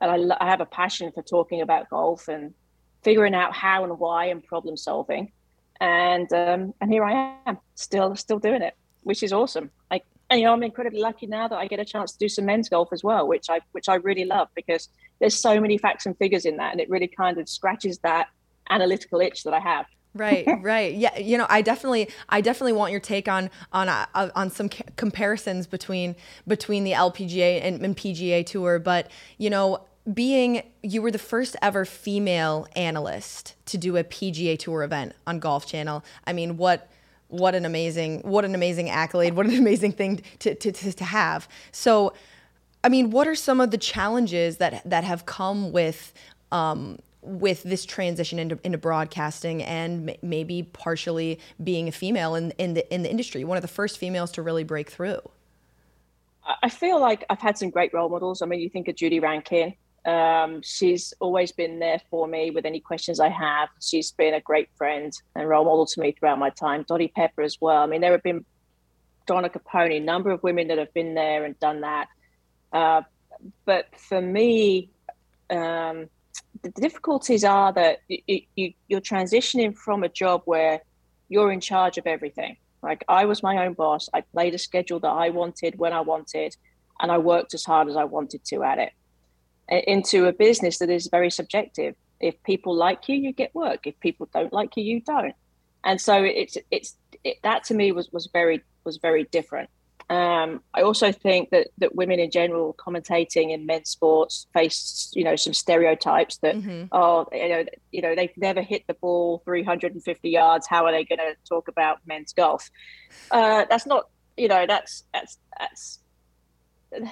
and I, I have a passion for talking about golf and figuring out how and why and problem solving. And um, and here I am, still still doing it, which is awesome. Like and you know, I'm incredibly lucky now that I get a chance to do some men's golf as well, which I which I really love because there's so many facts and figures in that, and it really kind of scratches that analytical itch that I have right [LAUGHS] right. Yeah you know i definitely i definitely want your take on on uh, on some ca- comparisons between between the lpga and, and pga tour. But you know being you were the first ever female analyst to do a pga tour event on golf channel. I mean what what an amazing what an amazing accolade what an [LAUGHS] amazing thing to to, to, to have. So i mean what are some of the challenges that that have come with um, with this transition into, into broadcasting and m- maybe partially being a female in, in the in the industry, one of the first females to really break through. I feel like I've had some great role models. I mean, you think of Judy Rankin. Um, she's always been there for me with any questions I have. She's been a great friend and role model to me throughout my time. Dottie Pepper as well. I mean, there have been Donna Caponi, a number of women that have been there and done that. Uh, but for me, um, the difficulties are that you, you, you're transitioning from a job where you're in charge of everything. Like I was my own boss. I played a schedule that I wanted when I wanted, and I worked as hard as I wanted to at it. Into a business that is very subjective. If people like you, you get work. If people don't like you, you don't. And so it's it's it, that to me was was very was very different. Um, I also think that that women in general commentating in men's sports face, you know, some stereotypes that mm-hmm. oh, you know, you know, they've never hit the ball 350 yards. How are they going to talk about men's golf? Uh, that's not, you know, that's that's that's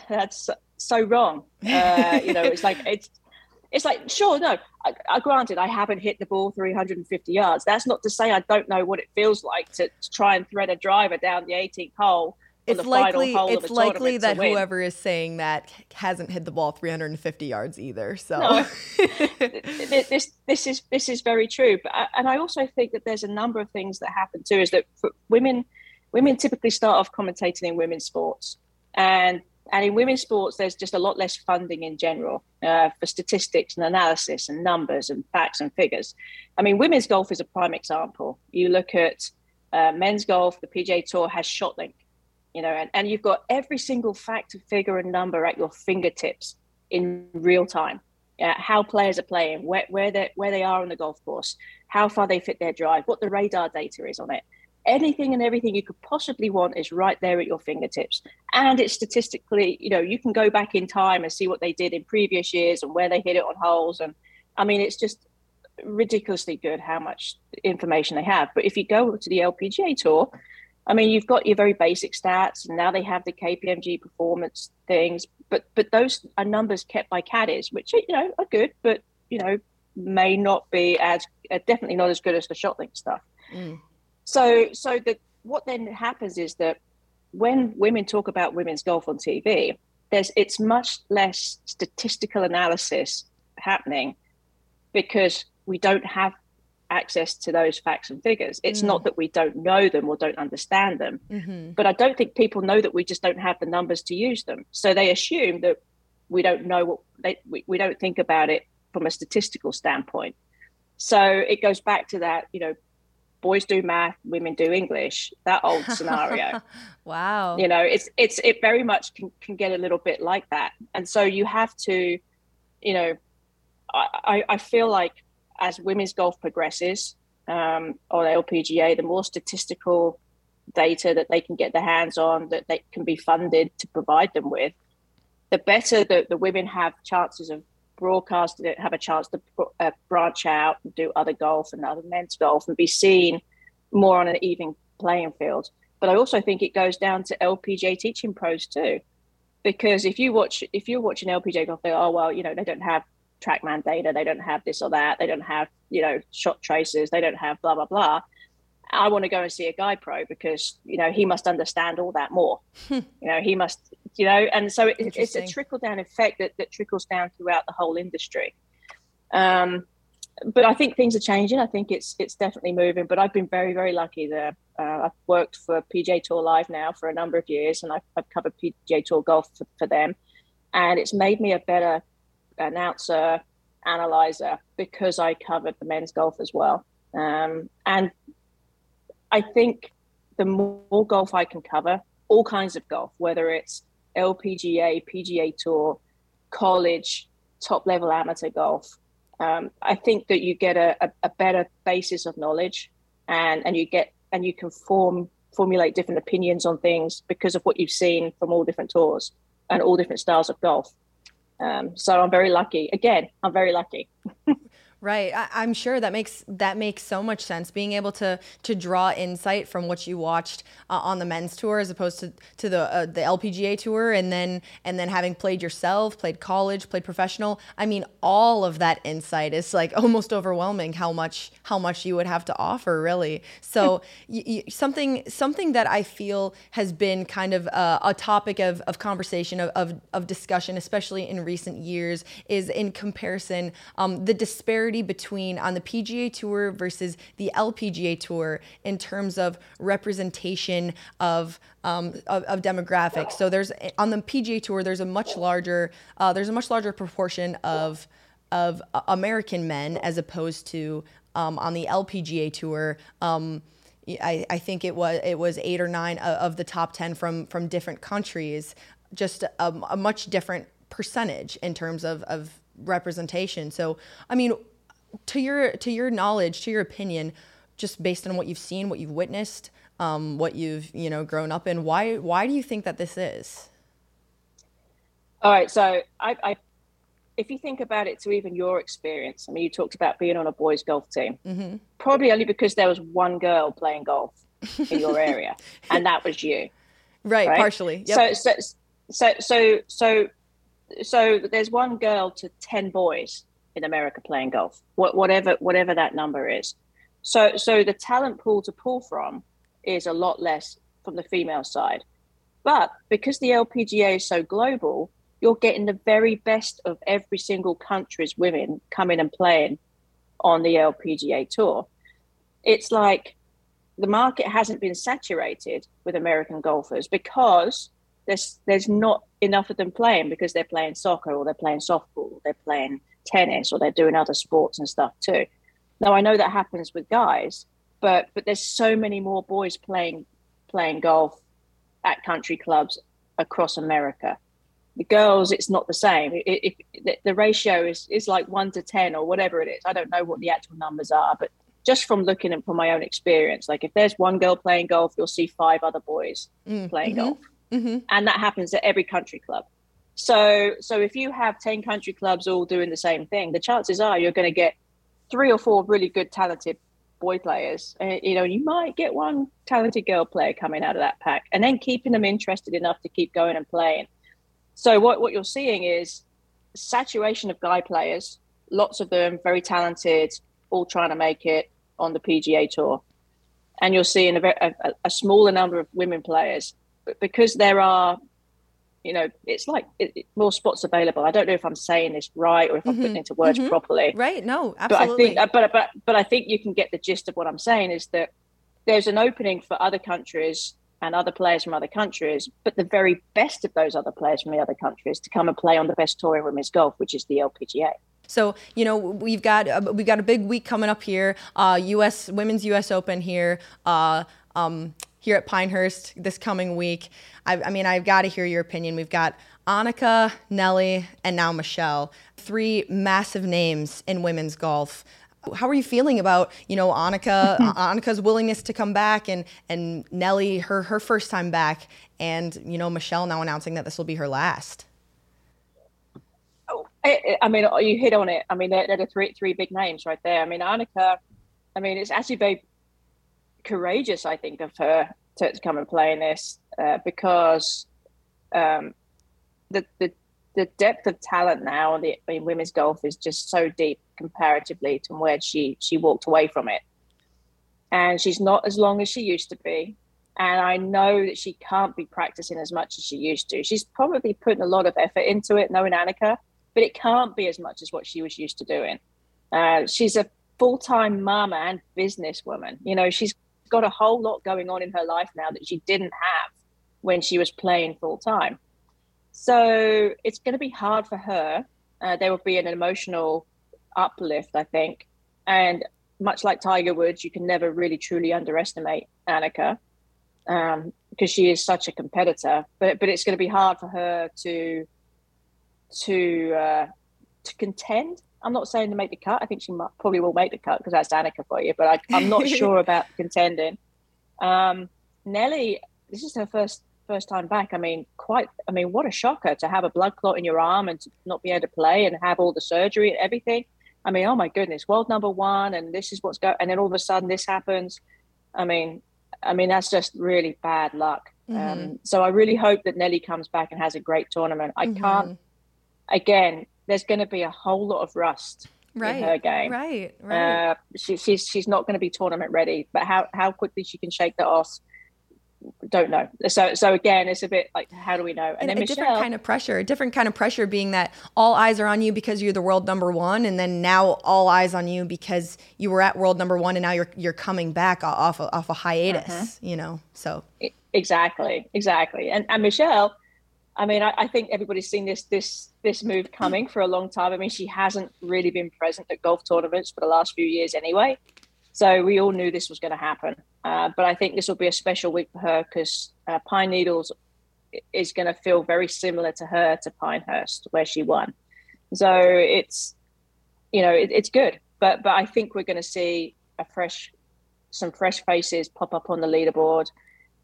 that's so wrong. Uh, you know, it's like [LAUGHS] it's it's like sure, no. I, I, granted, I haven't hit the ball 350 yards. That's not to say I don't know what it feels like to, to try and thread a driver down the 18th hole it's likely it's likely that whoever is saying that hasn't hit the ball 350 yards either. So no. [LAUGHS] this this is this is very true. But I, and I also think that there's a number of things that happen too. Is that women women typically start off commentating in women's sports, and and in women's sports, there's just a lot less funding in general uh, for statistics and analysis and numbers and facts and figures. I mean, women's golf is a prime example. You look at uh, men's golf, the PGA Tour has ShotLink, you know, and, and you've got every single fact, figure, and number at your fingertips in real time. Uh, how players are playing, where, where they where they are on the golf course, how far they fit their drive, what the radar data is on it. Anything and everything you could possibly want is right there at your fingertips, and it's statistically, you know, you can go back in time and see what they did in previous years and where they hit it on holes, and I mean, it's just ridiculously good how much information they have. But if you go to the LPGA tour, I mean, you've got your very basic stats, and now they have the KPMG performance things. But but those are numbers kept by caddies, which you know are good, but you know may not be as uh, definitely not as good as the ShotLink stuff. Mm. So so that what then happens is that when women talk about women's golf on TV, there's it's much less statistical analysis happening because we don't have access to those facts and figures. It's mm. not that we don't know them or don't understand them, mm-hmm. but I don't think people know that we just don't have the numbers to use them. So they assume that we don't know what they, we, we don't think about it from a statistical standpoint. So it goes back to that, you know, boys do math, women do English, that old [LAUGHS] scenario. wow. You know, it's, it's, it very much can, can get a little bit like that. And so you have to, you know, I, I feel like as women's golf progresses um, on LPGA, the more statistical data that they can get their hands on, that they can be funded to provide them with, the better that the women have chances of broadcast, have a chance to uh, branch out and do other golf and other men's golf and be seen more on an even playing field. But I also think it goes down to LPGA teaching pros too, because if you watch if you're watching LPGA golf, they oh well, you know they don't have trackman data they don't have this or that they don't have you know shot traces they don't have blah blah blah. I want to go and see a guy pro because you know he must understand all that more. [LAUGHS] You know he must you know and so it, it's a trickle down effect that, that trickles down throughout the whole industry. Um, but i think things are changing. I think it's it's definitely moving but i've been very very lucky there uh, i've worked for pga tour live now for a number of years and i've, I've covered pga tour golf for, for them. And it's made me a better announcer, analyzer, because I covered the men's golf as well. Um, and I think the more golf I can cover, all kinds of golf, whether it's LPGA, PGA Tour, college, top level amateur golf, um, I think that you get a, a, a, better basis of knowledge, and and you get and you can form formulate different opinions on things because of what you've seen from all different tours and all different styles of golf. Um, so I'm very lucky. Again, I'm very lucky. [LAUGHS] Right. I, am sure that makes that makes so much sense. Being able to to draw insight from what you watched uh, on the men's tour as opposed to to the uh, the LPGA tour, and then and then having played yourself, played college, played professional. I mean, all of that insight is like [LAUGHS] almost overwhelming. How much how much you would have to offer, really. So [LAUGHS] something something that I feel has been kind of uh, a topic of of conversation of, of, of discussion, especially in recent years, is in comparison um, the disparity disparity between on the PGA Tour versus the LPGA Tour in terms of representation of um, of, of, demographics. So there's on the PGA Tour there's a much larger uh, there's a much larger proportion of of American men as opposed to um, on the LPGA Tour. Um, I, I, think it was it was eight or nine of the top ten from from different countries. Just a, a much different percentage in terms of, of representation. So, I mean, to your to your knowledge, to your opinion, just based on what you've seen, what you've witnessed, um, what you've you know grown up in, why why do you think that this is? All right, so I, I if you think about it to even your experience, I mean, you talked about being on a boys' golf team, mm-hmm. probably only because there was one girl playing golf in your area, [LAUGHS] and that was you. Right, right? partially. Yep. So, so, so, so, so, so there's one girl to ten boys in America playing golf, whatever whatever that number is. So so the talent pool to pull from is a lot less from the female side. But because the LPGA is so global, you're getting the very best of every single country's women coming and playing on the LPGA tour. It's like the market hasn't been saturated with American golfers because there's there's not enough of them playing because they're playing soccer or they're playing softball, or they're playing tennis or they're doing other sports and stuff too. Now I know that happens with guys, but but there's so many more boys playing playing golf at country clubs across America. The girls, it's not the same. It, it, the ratio is is like one to ten or whatever it is. I don't know what the actual numbers are, but just from looking at from my own experience, like if there's one girl playing golf, you'll see five other boys mm, playing mm-hmm, golf, mm-hmm. and that happens at every country club. So, so if you have ten country clubs all doing the same thing, the chances are you're going to get three or four really good, talented boy players. Uh, you know, you might get one talented girl player coming out of that pack, and then keeping them interested enough to keep going and playing. So, what what you're seeing is saturation of guy players, lots of them very talented, all trying to make it on the PGA Tour, and you're seeing a, a, a smaller number of women players. But because there are, you know, it's like it, it, more spots available. I don't know if I'm saying this right or if I'm mm-hmm. putting it into words mm-hmm. properly. Right? No, absolutely. But I think, but but but I think you can get the gist of what I'm saying is that there's an opening for other countries and other players from other countries, but the very best of those other players from the other countries to come and play on the best tour in women's golf, which is the LPGA. So you know we've got uh, we've got a big week coming up here. Uh, U.S. Women's U.S. Open here. Uh, um, here at Pinehurst this coming week. I, I mean, I've got to hear your opinion. We've got Annika, Nelly, and now Michelle. Three massive names in women's golf. How are you feeling about you know Annika [LAUGHS] Annika's willingness to come back and and Nelly her her first time back and you know Michelle now announcing that this will be her last. Oh, I, I mean, you hit on it. I mean, they're, they're, the three three big names right there. I mean, Annika. I mean, it's actually very courageous, I think, of her to, to come and play in this uh, because um, the, the the depth of talent now in, in women's golf is just so deep comparatively to where she she walked away from it, and she's not as long as she used to be. And I know that she can't be practicing as much as she used to. She's probably putting a lot of effort into it, knowing Annika but it can't be as much as what she was used to doing. Uh, she's a full time mama and businesswoman. You know, she's got a whole lot going on in her life now that she didn't have when she was playing full time. So it's going to be hard for her. Uh, there will be an emotional uplift, I think. And much like Tiger Woods, you can never really truly underestimate Annika because um, she is such a competitor. But but it's going to be hard for her to to uh, to contend. I'm not saying to make the cut. I think she might, probably will make the cut because that's Annika for you. But I, am not [LAUGHS] sure about contending. Um, Nelly, this is her first first time back. I mean, quite. I mean, what a shocker to have a blood clot in your arm and to not be able to play and have all the surgery and everything. I mean, oh my goodness, world number one, and this is what's going. And then all of a sudden, this happens. I mean, I mean, that's just really bad luck. Mm-hmm. Um, so I really hope that Nelly comes back and has a great tournament. I mm-hmm. can't again, there's going to be a whole lot of rust right, in her game. Right, right. Uh, she, she's she's not going to be tournament ready, but how how quickly she can shake that off, don't know. So so again, it's a bit like how do we know? And, and then a Michelle, different kind of pressure, a different kind of pressure being that all eyes are on you because you're the world number one, and then now all eyes on you because you were at world number one, and now you're you're coming back off of, off a hiatus. Uh-huh. You know, so exactly, exactly. And and Michelle I mean, I, I, think everybody's seen this this this move coming for a long time. I mean, she hasn't really been present at golf tournaments for the last few years anyway, so we all knew this was going to happen. Uh, but I think this will be a special week for her because uh, Pine Needles is going to feel very similar to her to Pinehurst, where she won. So it's you know it, it's good, but but I think we're going to see a fresh some fresh faces pop up on the leaderboard.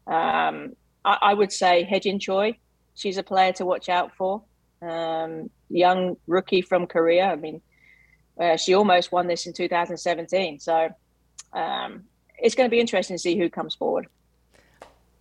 Um, I, I would say Hye-Jin Choi she's a player to watch out for. Um, young rookie from Korea. I mean, uh, she almost won this in 2017. So um, it's going to be interesting to see who comes forward.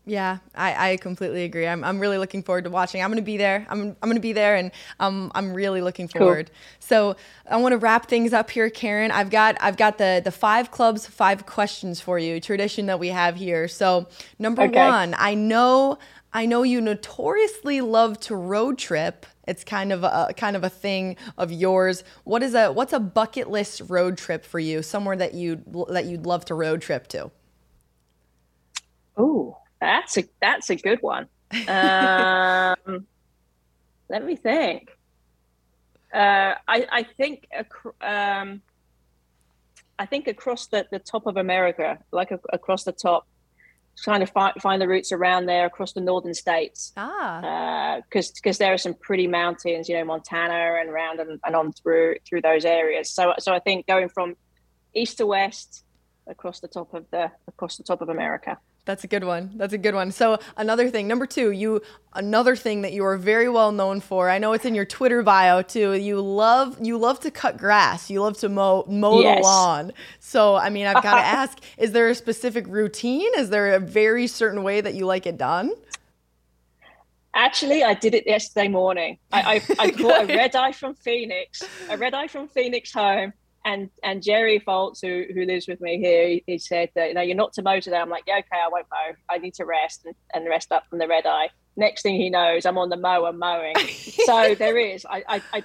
Yeah, I, I completely agree. I'm, I'm really looking forward to watching. I'm going to be there. I'm, I'm going to be there, and um, I'm really looking forward. Cool. So I want to wrap things up here, Karen. I've got I've got the the five clubs, five questions for you. Tradition that we have here. So number okay. one, I know I know you notoriously love to road trip. It's kind of a kind of a thing of yours. What is a what's a bucket list road trip for you? Somewhere that you that you'd love to road trip to? Oh, that's a that's a good one. Um, [LAUGHS] let me think. Uh, I I think um, I think across the, the top of America, like a, across the top, trying to find find the routes around there across the northern states. Ah, because uh, because there are some pretty mountains, you know, Montana and around and, and on through through those areas. So so I think going from east to west across the top of the across the top of America. That's a good one. That's a good one. So another thing, number two, you another thing that you are very well known for. I know it's in your Twitter bio too. You love you love to cut grass. You love to mow mow yes. the lawn. So I mean, I've got to [LAUGHS] ask: Is there a specific routine? Is there a very certain way that you like it done? Actually, I did it yesterday morning. I, I, I [LAUGHS] caught a red eye from Phoenix, a red eye from Phoenix home, and and Jerry Foltz, who who lives with me here, he, he said that you know you're not to mow today. I'm like, yeah, okay, I won't mow. I need to rest and, and rest up from the red eye. Next thing he knows, I'm on the mower mowing. [LAUGHS] so there is. I, I, I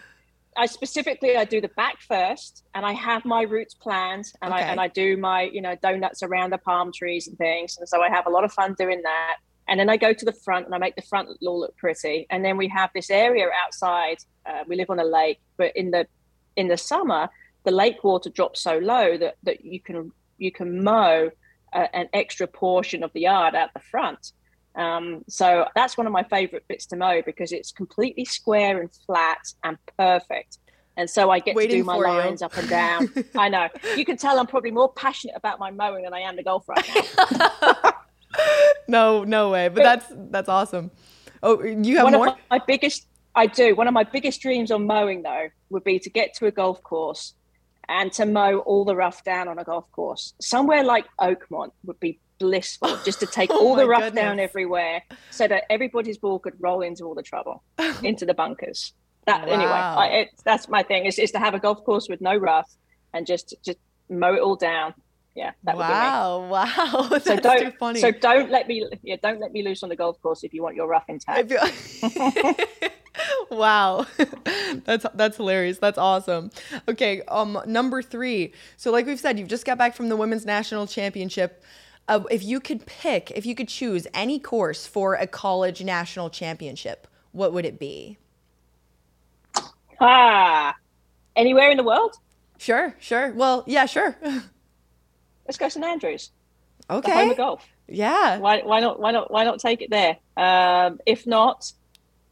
I specifically I do the back first, and I have my routes planned, and okay. I and I do my you know donuts around the palm trees and things, and so I have a lot of fun doing that. And then I go to the front and I make the front all look pretty. And then we have this area outside. Uh, we live on a lake, but in the in the summer the lake water drops so low that, that you can you can mow uh, an extra portion of the yard at the front. Um, so that's one of my favorite bits to mow because it's completely square and flat and perfect. And so I get Waiting to do my lines you. up and down. [LAUGHS] I know. You can tell I'm probably more passionate about my mowing than I am the golf right now. [LAUGHS] no, no way. But that's that's awesome. Oh, you have one more? Of my, my biggest I do. One of my biggest dreams on mowing though would be to get to a golf course and to mow all the rough down on a golf course. Somewhere like Oakmont would be blissful [LAUGHS] just to take oh all the rough goodness. down everywhere so that everybody's ball could roll into all the trouble, [LAUGHS] into the bunkers. That wow. anyway, I, it, that's my thing is, is to have a golf course with no rough and just just mow it all down. Yeah, that wow, would be. Wow, [LAUGHS] that's so don't, too funny. So don't let me yeah, don't let me loose on the golf course if you want your rough intact. [LAUGHS] wow. [LAUGHS] That's that's hilarious. That's awesome. Okay um number three. So like we've said you've just got back from the women's national championship. Uh, if you could pick if you could choose any course for a college national championship what would it be? Ah anywhere in the world? Sure sure. Well yeah sure. [LAUGHS] Let's go st andrews. Okay. home of golf. Yeah. Why, why not why not why not take it there? Um if not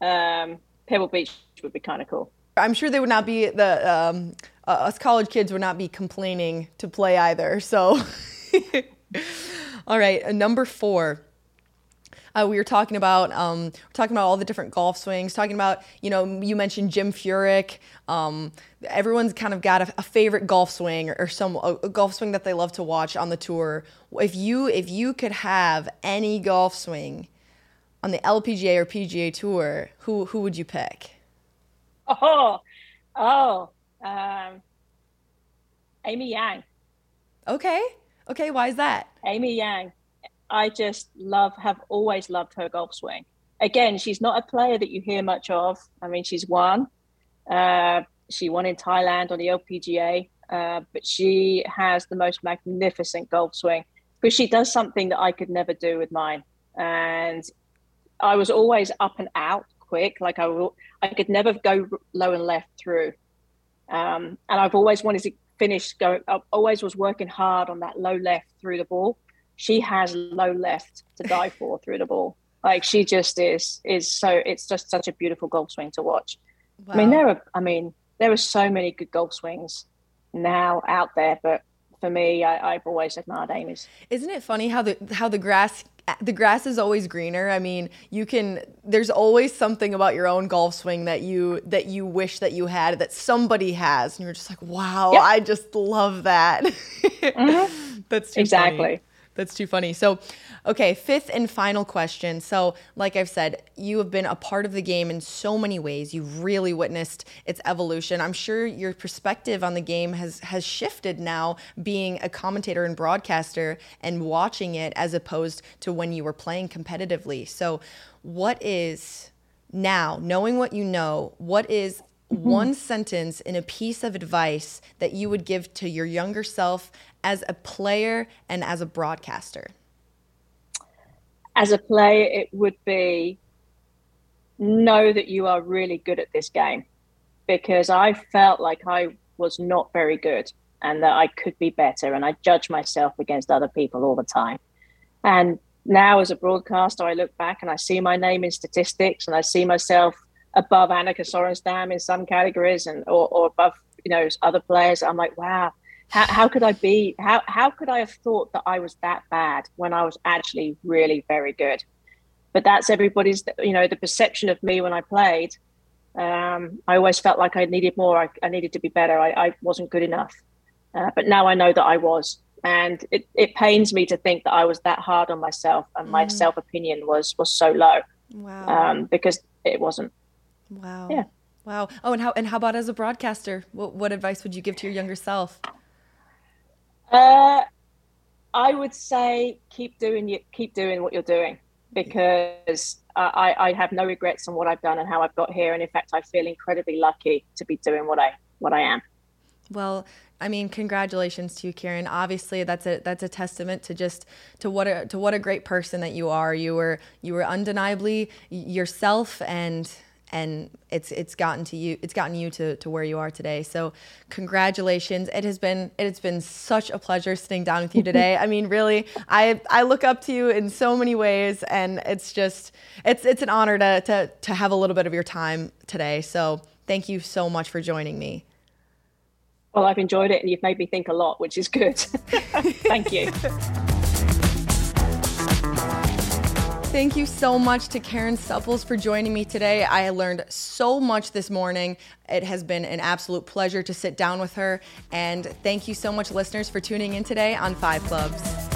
um Pebble Beach would be kind of cool. I'm sure they would not be the um, uh, us college kids would not be complaining to play either. So, [LAUGHS] all right, uh, number four. Uh, we were talking about um, talking about all the different golf swings. Talking about you know you mentioned Jim Furyk. Um, everyone's kind of got a, a favorite golf swing or, or some a, a, golf swing that they love to watch on the tour. If you if you could have any golf swing on the LPGA or PGA Tour, who who would you pick? Oh, oh, um, Amy Yang. Okay, okay. Why is that? Amy Yang. I just love, have always loved her golf swing. Again, she's not a player that you hear much of. I mean, she's won. Uh, she won in Thailand on the LPGA, uh, but she has the most magnificent golf swing because she does something that I could never do with mine. And I was always up and out quick. Like I, will, I could never go low and left through. Um, and I've always wanted to finish. going. I always was working hard on that low left through the ball. She has low left to [LAUGHS] die for through the ball. Like she just is is so. It's just such a beautiful golf swing to watch. Wow. I mean, there are. I mean, there are so many good golf swings now out there, but for me, I, have always admired Amy's. Isn't it funny how the how the grass the grass is always greener. I mean, you can there's always something about your own golf swing that you that you wish that you had that somebody has and you're just like, "Wow, yep. I just love that." [LAUGHS] Mm-hmm. That's exactly. Funny. That's too funny. So, okay, fifth and final question. So, like I've said, you have been a part of the game in so many ways. You've really witnessed its evolution. I'm sure your perspective on the game has has shifted now being a commentator and broadcaster and watching it as opposed to when you were playing competitively. So, what is now, knowing what you know, what is [LAUGHS] one sentence in a piece of advice that you would give to your younger self as a player and as a broadcaster? As a player, it would be know that you are really good at this game because I felt like I was not very good and that I could be better. And I judge myself against other people all the time. And now, as a broadcaster, I look back and I see my name in statistics and I see myself above Annika Sorenstam in some categories and or, or above you know other players. I'm like, wow, how, how could I be? How, how could I have thought that I was that bad when I was actually really very good? But that's everybody's, you know, the perception of me when I played. Um, I always felt like I needed more. I, I needed to be better. I, I wasn't good enough. Uh, but now I know that I was. And it, it pains me to think that I was that hard on myself and my mm. self opinion was was so low. Wow. Um, because it wasn't. Wow. Yeah. Wow. Oh, and how and how about as a broadcaster? What what advice would you give to your younger self? Uh, I would say keep doing you keep doing what you're doing because I, I have no regrets on what I've done and how I've got here, and in fact, I feel incredibly lucky to be doing what I what I am. Well, I mean, congratulations to you, Karen. Obviously, that's a that's a testament to just to what a to what a great person that you are. You were you were undeniably yourself, and and it's it's gotten to you it's gotten you to, to where you are today. So congratulations. It has been it has been such a pleasure sitting down with you [LAUGHS] today. I mean really i i look up to you in so many ways and it's just it's it's an honor to to to have a little bit of your time today. So thank you so much for joining me. Well i've enjoyed it and you've made me think a lot which is good. [LAUGHS] [LAUGHS] Thank you Thank you so much to Karen Stupples for joining me today. I learned so much this morning. It has been an absolute pleasure to sit down with her. And thank you so much, listeners, for tuning in today on Five Clubs.